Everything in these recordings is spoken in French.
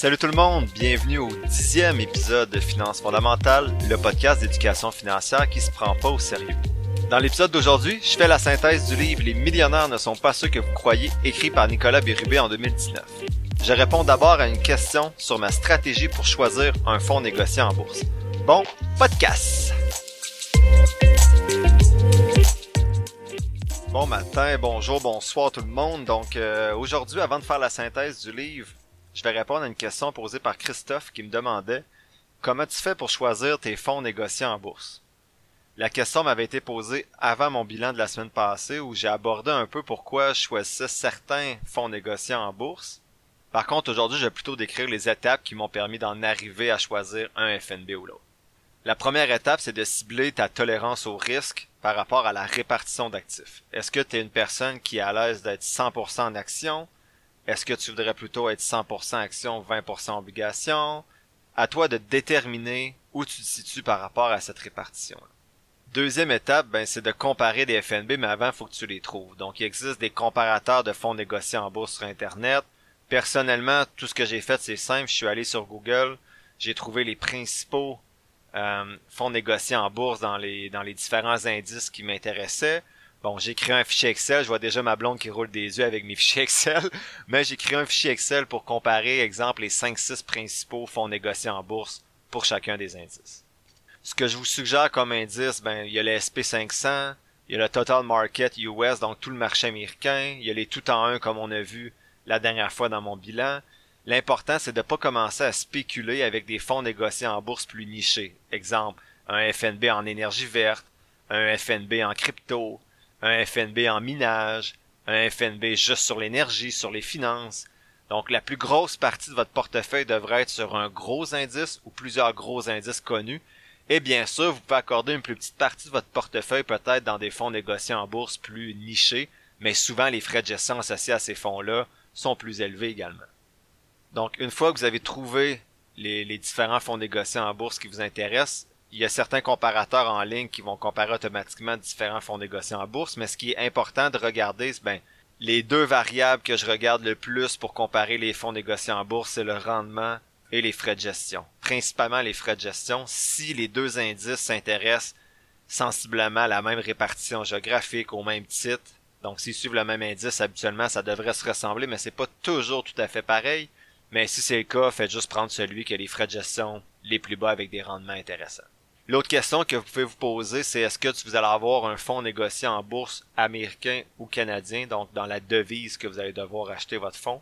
Salut tout le monde, bienvenue au dixième épisode de Finances fondamentales, le podcast d'éducation financière qui se prend pas au sérieux. Dans l'épisode d'aujourd'hui, je fais la synthèse du livre Les millionnaires ne sont pas ceux que vous croyez, écrit par Nicolas Bérubé en 2019. Je réponds d'abord à une question sur ma stratégie pour choisir un fonds négocié en bourse. Bon, podcast! Bon matin, bonjour, bonsoir tout le monde. Donc euh, aujourd'hui, avant de faire la synthèse du livre, je vais répondre à une question posée par Christophe qui me demandait comment tu fais pour choisir tes fonds négociés en bourse? La question m'avait été posée avant mon bilan de la semaine passée où j'ai abordé un peu pourquoi je choisissais certains fonds négociés en bourse. Par contre, aujourd'hui, je vais plutôt décrire les étapes qui m'ont permis d'en arriver à choisir un FNB ou l'autre. La première étape, c'est de cibler ta tolérance au risque par rapport à la répartition d'actifs. Est-ce que tu es une personne qui est à l'aise d'être 100% en action? Est-ce que tu voudrais plutôt être 100% action, 20% obligation? À toi de déterminer où tu te situes par rapport à cette répartition. Deuxième étape, ben, c'est de comparer des FNB, mais avant, il faut que tu les trouves. Donc, il existe des comparateurs de fonds négociés en bourse sur Internet. Personnellement, tout ce que j'ai fait, c'est simple. Je suis allé sur Google, j'ai trouvé les principaux euh, fonds négociés en bourse dans les, dans les différents indices qui m'intéressaient. Bon, j'ai créé un fichier Excel, je vois déjà ma blonde qui roule des yeux avec mes fichiers Excel, mais j'ai créé un fichier Excel pour comparer, exemple, les 5-6 principaux fonds négociés en bourse pour chacun des indices. Ce que je vous suggère comme indice, ben, il y a le SP500, il y a le Total Market US, donc tout le marché américain, il y a les tout en un comme on a vu la dernière fois dans mon bilan, L'important, c'est de ne pas commencer à spéculer avec des fonds négociés en bourse plus nichés. Exemple, un FNB en énergie verte, un FNB en crypto, un FNB en minage, un FNB juste sur l'énergie, sur les finances. Donc la plus grosse partie de votre portefeuille devrait être sur un gros indice ou plusieurs gros indices connus. Et bien sûr, vous pouvez accorder une plus petite partie de votre portefeuille peut-être dans des fonds négociés en bourse plus nichés, mais souvent les frais de gestion associés à ces fonds-là sont plus élevés également. Donc, une fois que vous avez trouvé les, différents fonds négociés en bourse qui vous intéressent, il y a certains comparateurs en ligne qui vont comparer automatiquement différents fonds négociés en bourse, mais ce qui est important de regarder, c'est ben, les deux variables que je regarde le plus pour comparer les fonds négociés en bourse, c'est le rendement et les frais de gestion. Principalement les frais de gestion. Si les deux indices s'intéressent sensiblement à la même répartition géographique, au même titre, donc s'ils suivent le même indice, habituellement, ça devrait se ressembler, mais c'est pas toujours tout à fait pareil. Mais si c'est le cas, faites juste prendre celui qui a les frais de gestion les plus bas avec des rendements intéressants. L'autre question que vous pouvez vous poser, c'est est-ce que vous allez avoir un fonds négocié en bourse américain ou canadien, donc dans la devise que vous allez devoir acheter votre fonds?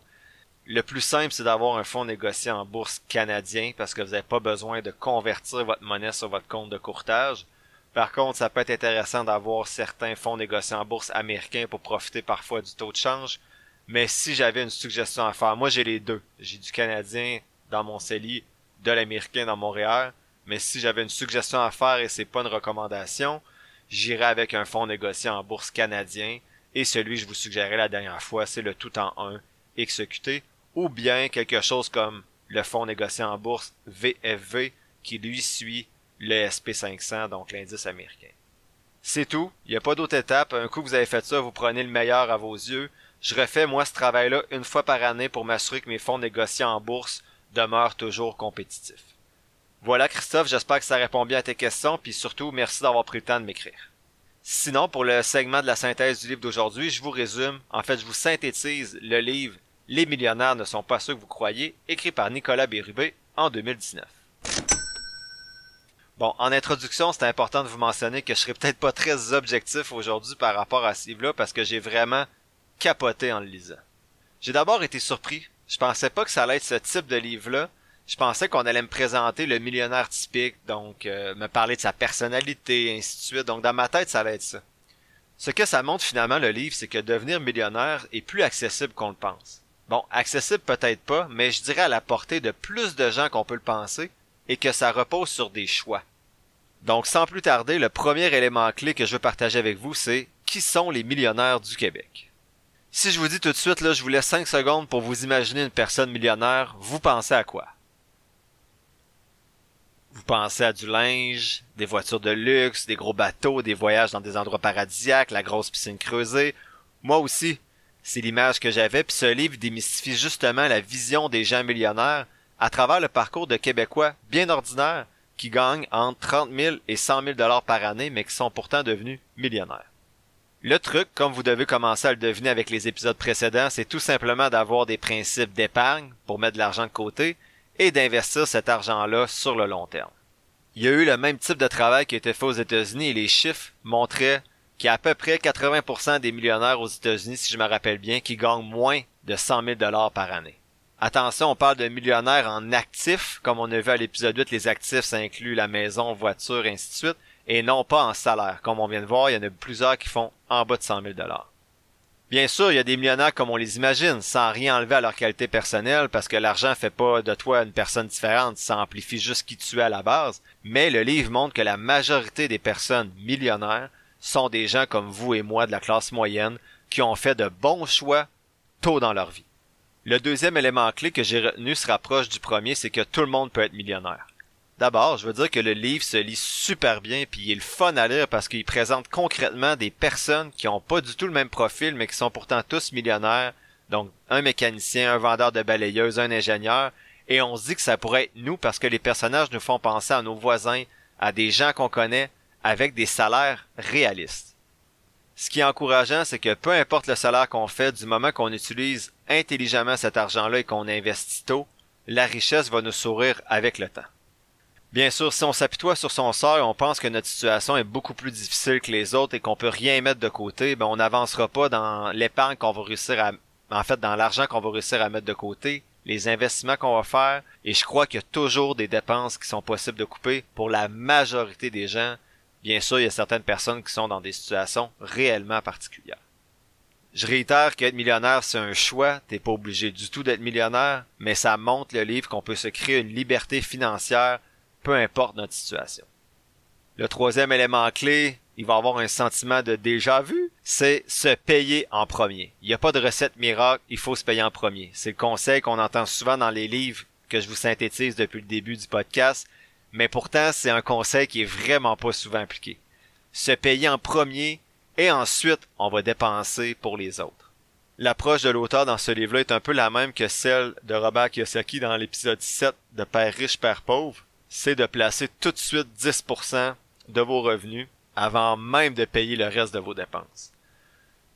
Le plus simple, c'est d'avoir un fonds négocié en bourse canadien parce que vous n'avez pas besoin de convertir votre monnaie sur votre compte de courtage. Par contre, ça peut être intéressant d'avoir certains fonds négociés en bourse américains pour profiter parfois du taux de change. Mais si j'avais une suggestion à faire, moi j'ai les deux. J'ai du Canadien dans mon CELI, de l'Américain dans Montréal. Mais si j'avais une suggestion à faire et c'est pas une recommandation, j'irais avec un fonds négocié en bourse canadien. Et celui que je vous suggérais la dernière fois, c'est le tout en un XQT. Ou bien quelque chose comme le fonds négocié en bourse VFV qui lui suit le SP500, donc l'indice américain. C'est tout. Il n'y a pas d'autre étape. Un coup que vous avez fait ça, vous prenez le meilleur à vos yeux. Je refais moi ce travail-là une fois par année pour m'assurer que mes fonds négociés en bourse demeurent toujours compétitifs. Voilà Christophe, j'espère que ça répond bien à tes questions, puis surtout merci d'avoir pris le temps de m'écrire. Sinon, pour le segment de la synthèse du livre d'aujourd'hui, je vous résume, en fait je vous synthétise le livre Les millionnaires ne sont pas ceux que vous croyez, écrit par Nicolas Bérubé en 2019. Bon, en introduction, c'est important de vous mentionner que je serai peut-être pas très objectif aujourd'hui par rapport à ce livre-là parce que j'ai vraiment capoté en le lisant. J'ai d'abord été surpris. Je pensais pas que ça allait être ce type de livre-là. Je pensais qu'on allait me présenter le millionnaire typique, donc euh, me parler de sa personnalité, ainsi de suite. Donc dans ma tête, ça allait être ça. Ce que ça montre finalement le livre, c'est que devenir millionnaire est plus accessible qu'on le pense. Bon, accessible peut-être pas, mais je dirais à la portée de plus de gens qu'on peut le penser, et que ça repose sur des choix. Donc sans plus tarder, le premier élément clé que je veux partager avec vous, c'est qui sont les millionnaires du Québec? Si je vous dis tout de suite, là, je vous laisse 5 secondes pour vous imaginer une personne millionnaire, vous pensez à quoi? Vous pensez à du linge, des voitures de luxe, des gros bateaux, des voyages dans des endroits paradisiaques, la grosse piscine creusée. Moi aussi, c'est l'image que j'avais, puis ce livre démystifie justement la vision des gens millionnaires à travers le parcours de Québécois bien ordinaires qui gagnent entre 30 000 et 100 000 dollars par année, mais qui sont pourtant devenus millionnaires. Le truc, comme vous devez commencer à le deviner avec les épisodes précédents, c'est tout simplement d'avoir des principes d'épargne pour mettre de l'argent de côté et d'investir cet argent-là sur le long terme. Il y a eu le même type de travail qui a été fait aux États-Unis et les chiffres montraient qu'il y a à peu près 80% des millionnaires aux États-Unis, si je me rappelle bien, qui gagnent moins de 100 000 dollars par année. Attention, on parle de millionnaires en actifs, comme on a vu à l'épisode 8, les actifs, ça inclut la maison, voiture, ainsi de suite, et non pas en salaire. Comme on vient de voir, il y en a plusieurs qui font en bas de 100 000 Bien sûr, il y a des millionnaires comme on les imagine, sans rien enlever à leur qualité personnelle, parce que l'argent fait pas de toi une personne différente, ça amplifie juste qui tu es à la base. Mais le livre montre que la majorité des personnes millionnaires sont des gens comme vous et moi de la classe moyenne, qui ont fait de bons choix tôt dans leur vie. Le deuxième élément clé que j'ai retenu se rapproche du premier, c'est que tout le monde peut être millionnaire. D'abord, je veux dire que le livre se lit super bien puis il est le fun à lire parce qu'il présente concrètement des personnes qui ont pas du tout le même profil mais qui sont pourtant tous millionnaires. Donc, un mécanicien, un vendeur de balayeuses, un ingénieur. Et on se dit que ça pourrait être nous parce que les personnages nous font penser à nos voisins, à des gens qu'on connaît avec des salaires réalistes. Ce qui est encourageant, c'est que peu importe le salaire qu'on fait, du moment qu'on utilise intelligemment cet argent-là et qu'on investit tôt, la richesse va nous sourire avec le temps. Bien sûr, si on s'apitoie sur son sort on pense que notre situation est beaucoup plus difficile que les autres et qu'on peut rien mettre de côté, ben on n'avancera pas dans l'épargne qu'on va réussir à, en fait, dans l'argent qu'on va réussir à mettre de côté, les investissements qu'on va faire, et je crois qu'il y a toujours des dépenses qui sont possibles de couper pour la majorité des gens Bien sûr, il y a certaines personnes qui sont dans des situations réellement particulières. Je réitère qu'être millionnaire, c'est un choix. T'es pas obligé du tout d'être millionnaire, mais ça montre le livre qu'on peut se créer une liberté financière, peu importe notre situation. Le troisième élément clé, il va avoir un sentiment de déjà vu, c'est se payer en premier. Il n'y a pas de recette miracle, il faut se payer en premier. C'est le conseil qu'on entend souvent dans les livres que je vous synthétise depuis le début du podcast mais pourtant c'est un conseil qui est vraiment pas souvent appliqué. Se payer en premier et ensuite on va dépenser pour les autres. L'approche de l'auteur dans ce livre-là est un peu la même que celle de Robert Kiyosaki dans l'épisode 7 de Père riche, Père pauvre. C'est de placer tout de suite 10% de vos revenus avant même de payer le reste de vos dépenses.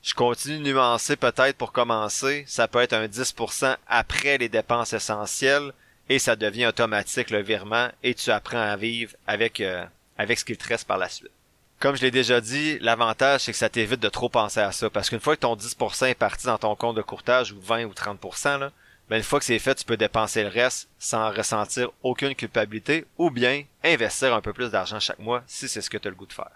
Je continue de nuancer peut-être pour commencer, ça peut être un 10% après les dépenses essentielles, et ça devient automatique le virement et tu apprends à vivre avec euh, avec ce qu'il te reste par la suite. Comme je l'ai déjà dit, l'avantage c'est que ça t'évite de trop penser à ça parce qu'une fois que ton 10% est parti dans ton compte de courtage ou 20 ou 30% là, ben une fois que c'est fait, tu peux dépenser le reste sans ressentir aucune culpabilité ou bien investir un peu plus d'argent chaque mois si c'est ce que tu as le goût de faire.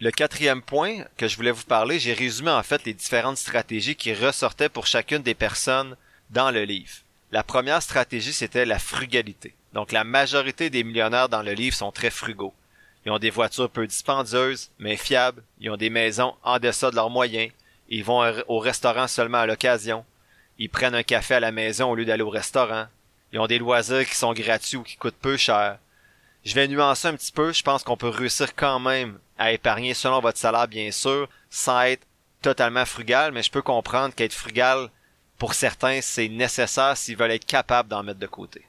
Le quatrième point que je voulais vous parler, j'ai résumé en fait les différentes stratégies qui ressortaient pour chacune des personnes dans le livre. La première stratégie, c'était la frugalité. Donc la majorité des millionnaires dans le livre sont très frugaux. Ils ont des voitures peu dispendieuses, mais fiables. Ils ont des maisons en deçà de leurs moyens. Ils vont au restaurant seulement à l'occasion. Ils prennent un café à la maison au lieu d'aller au restaurant. Ils ont des loisirs qui sont gratuits ou qui coûtent peu cher. Je vais nuancer un petit peu. Je pense qu'on peut réussir quand même à épargner selon votre salaire, bien sûr, sans être totalement frugal, mais je peux comprendre qu'être frugal pour certains, c'est nécessaire s'ils veulent être capables d'en mettre de côté.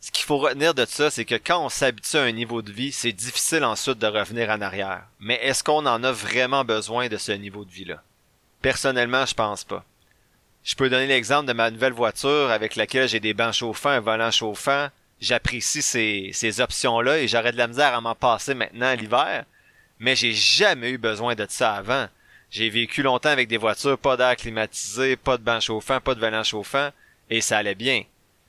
Ce qu'il faut retenir de ça, c'est que quand on s'habitue à un niveau de vie, c'est difficile ensuite de revenir en arrière. Mais est-ce qu'on en a vraiment besoin de ce niveau de vie-là? Personnellement, je pense pas. Je peux donner l'exemple de ma nouvelle voiture avec laquelle j'ai des bancs chauffants, un volant chauffant. J'apprécie ces, ces options-là et j'aurais de la misère à m'en passer maintenant l'hiver. Mais j'ai jamais eu besoin de ça avant. J'ai vécu longtemps avec des voitures, pas d'air climatisé, pas de banc chauffant, pas de volant chauffant, et ça allait bien.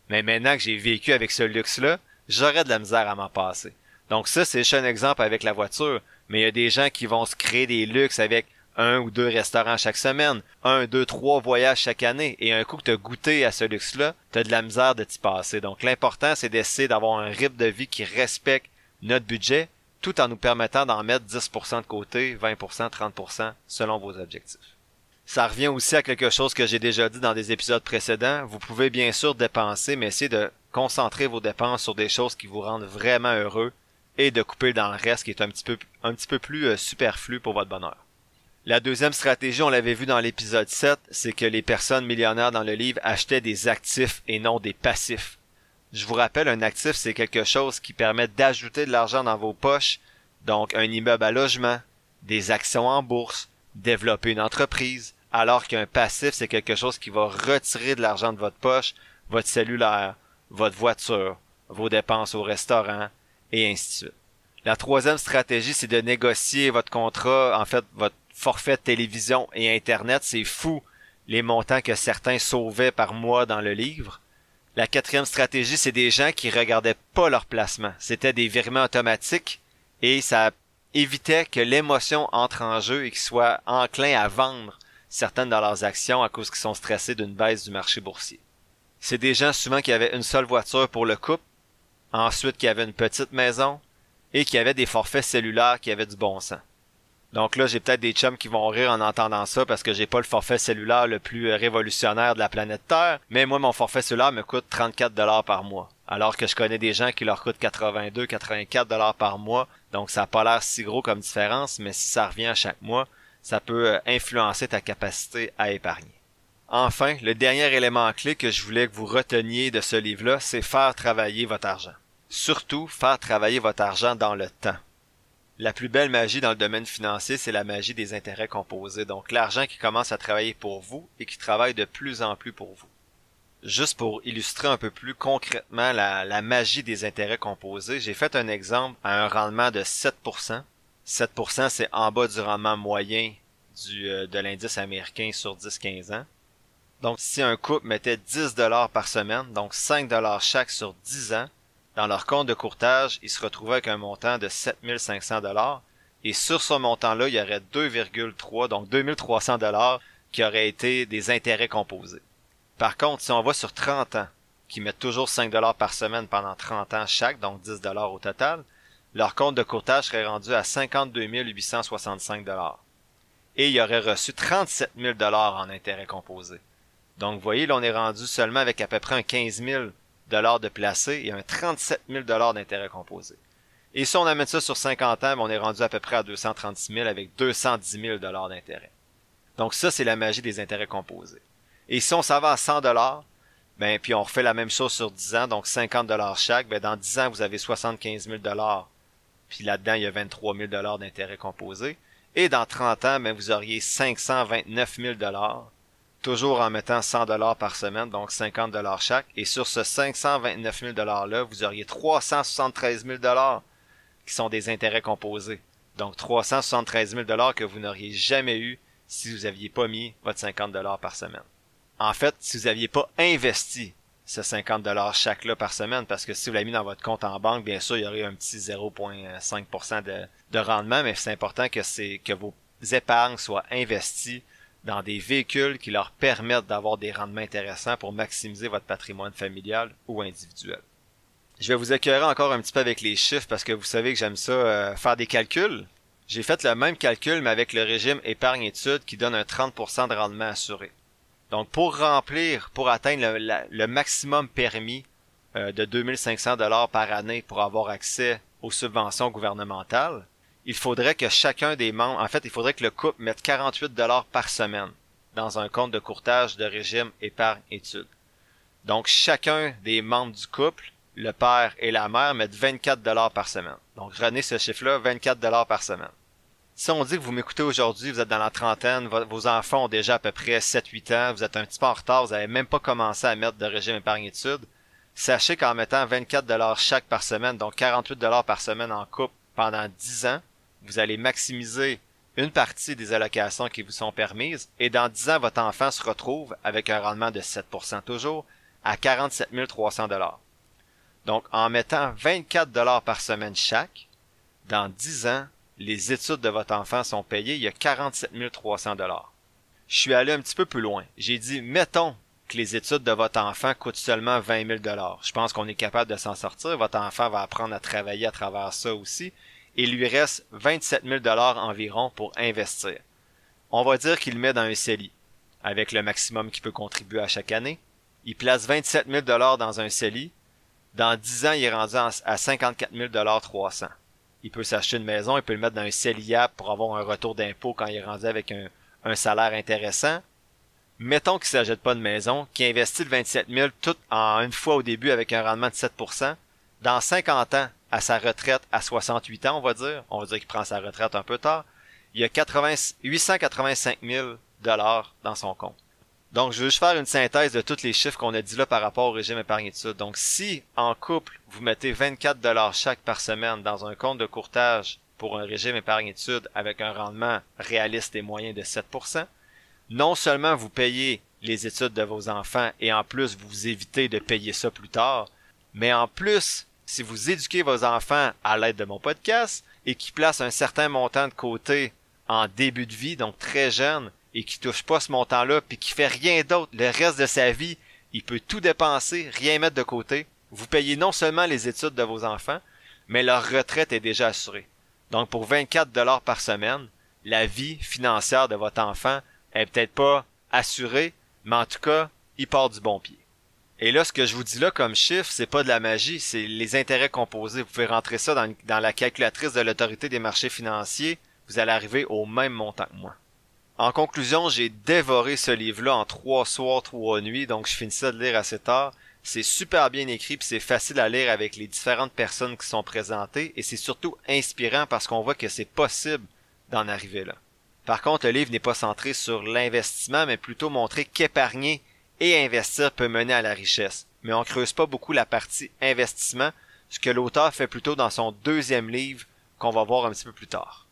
Mais maintenant que j'ai vécu avec ce luxe-là, j'aurais de la misère à m'en passer. Donc ça, c'est juste un exemple avec la voiture. Mais il y a des gens qui vont se créer des luxes avec un ou deux restaurants chaque semaine, un, deux, trois voyages chaque année, et un coup que t'as goûté à ce luxe-là, t'as de la misère de t'y passer. Donc l'important, c'est d'essayer d'avoir un rythme de vie qui respecte notre budget, tout en nous permettant d'en mettre 10% de côté, 20%, 30% selon vos objectifs. Ça revient aussi à quelque chose que j'ai déjà dit dans des épisodes précédents. Vous pouvez bien sûr dépenser, mais essayez de concentrer vos dépenses sur des choses qui vous rendent vraiment heureux et de couper dans le reste qui est un petit peu, un petit peu plus euh, superflu pour votre bonheur. La deuxième stratégie, on l'avait vu dans l'épisode 7, c'est que les personnes millionnaires dans le livre achetaient des actifs et non des passifs. Je vous rappelle, un actif, c'est quelque chose qui permet d'ajouter de l'argent dans vos poches, donc un immeuble à logement, des actions en bourse, développer une entreprise, alors qu'un passif, c'est quelque chose qui va retirer de l'argent de votre poche, votre cellulaire, votre voiture, vos dépenses au restaurant, et ainsi de suite. La troisième stratégie, c'est de négocier votre contrat, en fait, votre forfait de télévision et Internet. C'est fou les montants que certains sauvaient par mois dans le livre. La quatrième stratégie, c'est des gens qui regardaient pas leur placement. C'était des virements automatiques et ça évitait que l'émotion entre en jeu et qu'ils soient enclins à vendre certaines de leurs actions à cause qu'ils sont stressés d'une baisse du marché boursier. C'est des gens souvent qui avaient une seule voiture pour le couple, ensuite qui avaient une petite maison et qui avaient des forfaits cellulaires qui avaient du bon sens. Donc là, j'ai peut-être des chums qui vont rire en entendant ça parce que j'ai pas le forfait cellulaire le plus euh, révolutionnaire de la planète Terre. Mais moi, mon forfait cellulaire me coûte 34 dollars par mois. Alors que je connais des gens qui leur coûtent 82, 84 dollars par mois. Donc ça a pas l'air si gros comme différence, mais si ça revient à chaque mois, ça peut euh, influencer ta capacité à épargner. Enfin, le dernier élément clé que je voulais que vous reteniez de ce livre-là, c'est faire travailler votre argent. Surtout, faire travailler votre argent dans le temps. La plus belle magie dans le domaine financier, c'est la magie des intérêts composés, donc l'argent qui commence à travailler pour vous et qui travaille de plus en plus pour vous. Juste pour illustrer un peu plus concrètement la, magie des intérêts composés, j'ai fait un exemple à un rendement de 7%. 7% c'est en bas du rendement moyen euh, de l'indice américain sur 10-15 ans. Donc si un couple mettait 10 dollars par semaine, donc 5 dollars chaque sur 10 ans, dans leur compte de courtage, ils se retrouvaient avec un montant de 7500 dollars. Et sur ce montant-là, il y aurait 2,3, donc 2300 dollars qui auraient été des intérêts composés. Par contre, si on va sur 30 ans, qui mettent toujours 5 dollars par semaine pendant 30 ans chaque, donc 10 dollars au total, leur compte de courtage serait rendu à 52 865 dollars. Et ils auraient reçu 37 000 dollars en intérêts composés. Donc, vous voyez, là, on est rendu seulement avec à peu près un 15 000 de placé et un 37 000 d'intérêt composé. Et si on amène ça sur 50 ans, ben, on est rendu à peu près à 236 000 avec 210 000 d'intérêt. Donc ça, c'est la magie des intérêts composés. Et si on s'en va à 100 dollars, ben puis on refait la même chose sur 10 ans, donc 50 dollars chaque, ben dans 10 ans vous avez 75 000 dollars. Puis là-dedans il y a 23 000 dollars d'intérêt composé. Et dans 30 ans, ben vous auriez 529 000 dollars toujours en mettant 100 dollars par semaine, donc 50 dollars chaque. Et sur ce 529 000 dollars-là, vous auriez 373 000 dollars qui sont des intérêts composés. Donc 373 000 dollars que vous n'auriez jamais eu si vous aviez pas mis votre 50 dollars par semaine. En fait, si vous aviez pas investi ce 50 dollars chaque là par semaine, parce que si vous l'avez mis dans votre compte en banque, bien sûr, il y aurait un petit 0,5% de, de rendement, mais c'est important que vos épargnes soient investies dans des véhicules qui leur permettent d'avoir des rendements intéressants pour maximiser votre patrimoine familial ou individuel. Je vais vous éclairer encore un petit peu avec les chiffres parce que vous savez que j'aime ça euh, faire des calculs. J'ai fait le même calcul mais avec le régime épargne-études qui donne un 30% de rendement assuré. Donc pour remplir, pour atteindre le, maximum permis euh, de 2500 dollars par année pour avoir accès aux subventions gouvernementales, il faudrait que chacun des membres, en fait, il faudrait que le couple mette 48 dollars par semaine dans un compte de courtage de régime épargne-études. Donc, chacun des membres du couple, le père et la mère, mettent 24 dollars par semaine. Donc, retenez ce chiffre-là, 24 dollars par semaine. Si on dit que vous m'écoutez aujourd'hui, vous êtes dans la trentaine, vos enfants ont déjà à peu près 7-8 ans, vous êtes un petit peu en retard, vous n'avez même pas commencé à mettre de régime épargne-études, sachez qu'en mettant 24 dollars chaque par semaine, donc 48 dollars par semaine en couple pendant 10 ans, vous allez maximiser une partie des allocations qui vous sont permises et dans 10 ans, votre enfant se retrouve avec un rendement de 7% toujours à 47 300 dollars. Donc, en mettant 24 dollars par semaine chaque, dans 10 ans, les études de votre enfant sont payées, il y a 47 300 dollars. Je suis allé un petit peu plus loin. J'ai dit, mettons que les études de votre enfant coûtent seulement 20 000 dollars. Je pense qu'on est capable de s'en sortir. Votre enfant va apprendre à travailler à travers ça aussi il lui reste 27 000 dollars environ pour investir. On va dire qu'il met dans un CELI, avec le maximum qu'il peut contribuer à chaque année. Il place 27 000 dollars dans un CELI. Dans 10 ans, il est rendu à 54 000 dollars 300. Il peut s'acheter une maison, il peut le mettre dans un CELIAP pour avoir un retour d'impôt quand il est rendu avec un, un salaire intéressant. mettons qu'il ne s'achète pas de maison, qu'il investit le 27 000 tout en une fois au début avec un rendement de 7 dans 50 ans, à sa retraite à 68 ans, on va dire, on va dire qu'il prend sa retraite un peu tard, il y a 80, 885 000 dollars dans son compte. Donc, je veux juste faire une synthèse de tous les chiffres qu'on a dit là par rapport au régime épargne études. Donc, si en couple, vous mettez 24 dollars chaque par semaine dans un compte de courtage pour un régime épargne études avec un rendement réaliste et moyen de 7%, non seulement vous payez les études de vos enfants et en plus vous évitez de payer ça plus tard, mais en plus, si vous éduquez vos enfants à l'aide de mon podcast et qui placent un certain montant de côté en début de vie, donc très jeune, et qui touche pas ce montant-là, puis qui fait rien d'autre le reste de sa vie, il peut tout dépenser, rien mettre de côté. Vous payez non seulement les études de vos enfants, mais leur retraite est déjà assurée. Donc pour 24 dollars par semaine, la vie financière de votre enfant est peut-être pas assurée, mais en tout cas, il part du bon pied. Et là, ce que je vous dis là comme chiffre, c'est pas de la magie, c'est les intérêts composés. Vous pouvez rentrer ça dans, la calculatrice de l'autorité des marchés financiers, vous allez arriver au même montant que moi. En conclusion, j'ai dévoré ce livre-là en trois soirs, trois nuits, donc je finis ça de lire assez tard. C'est super bien écrit puis c'est facile à lire avec les différentes personnes qui sont présentées et c'est surtout inspirant parce qu'on voit que c'est possible d'en arriver là. Par contre, le livre n'est pas centré sur l'investissement, mais plutôt montrer qu'épargner et investir peut mener à la richesse. Mais on creuse pas beaucoup la partie investissement, ce que l'auteur fait plutôt dans son deuxième livre qu'on va voir un petit peu plus tard.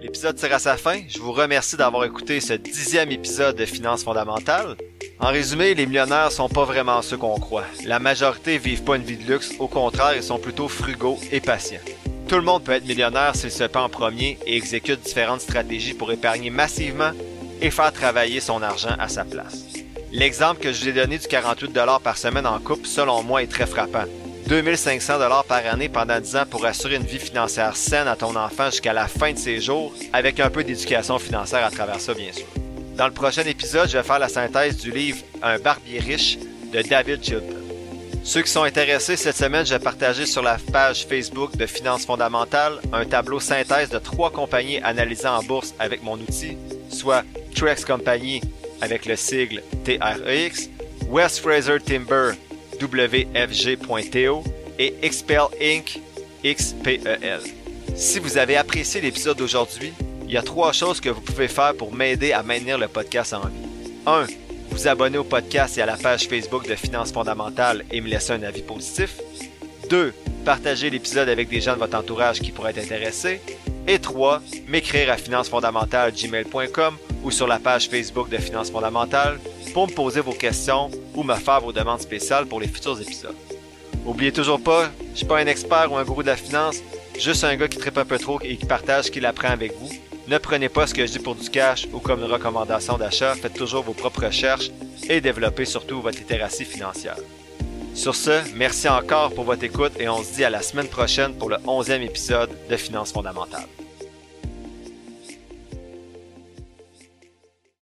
L'épisode tire à sa fin. Je vous remercie d'avoir écouté ce dixième épisode de Finances fondamentales. En résumé, les millionnaires sont pas vraiment ceux qu'on croit. La majorité vivent pas une vie de luxe, au contraire, ils sont plutôt frugaux et patients. Tout le monde peut être millionnaire s'il se paie en premier et exécute différentes stratégies pour épargner massivement et faire travailler son argent à sa place. L'exemple que je vous ai donné du 48 par semaine en couple, selon moi, est très frappant. 2500 dollars par année pendant 10 ans pour assurer une vie financière saine à ton enfant jusqu'à la fin de ses jours, avec un peu d'éducation financière à travers ça, bien sûr. Dans le prochain épisode, je vais faire la synthèse du livre Un barbier riche de David Chilton. Ceux qui sont intéressés cette semaine, je vais partager sur la page Facebook de Finances fondamentales un tableau synthèse de trois compagnies analysées en bourse avec mon outil, soit Trex Company avec le sigle TREX, West Fraser Timber WFG.to et Expel Inc. XPEL. Si vous avez apprécié l'épisode d'aujourd'hui, il y a trois choses que vous pouvez faire pour m'aider à maintenir le podcast en vie. 1. Vous abonner au podcast et à la page Facebook de Finances fondamentales et me laisser un avis positif. 2. Partager l'épisode avec des gens de votre entourage qui pourraient être intéressés. Et 3. M'écrire à financesfondamentales.gmail.com ou sur la page Facebook de Finances fondamentales pour me poser vos questions ou me faire vos demandes spéciales pour les futurs épisodes. Oubliez toujours pas, je suis pas un expert ou un gourou de la finance, juste un gars qui tripe un peu trop et qui partage ce qu'il apprend avec vous. Ne prenez pas ce que je dis pour du cash ou comme une recommandation d'achat, faites toujours vos propres recherches et développez surtout votre littératie financière. Sur ce, merci encore pour votre écoute et on se dit à la semaine prochaine pour le 11e épisode de Finances fondamentales.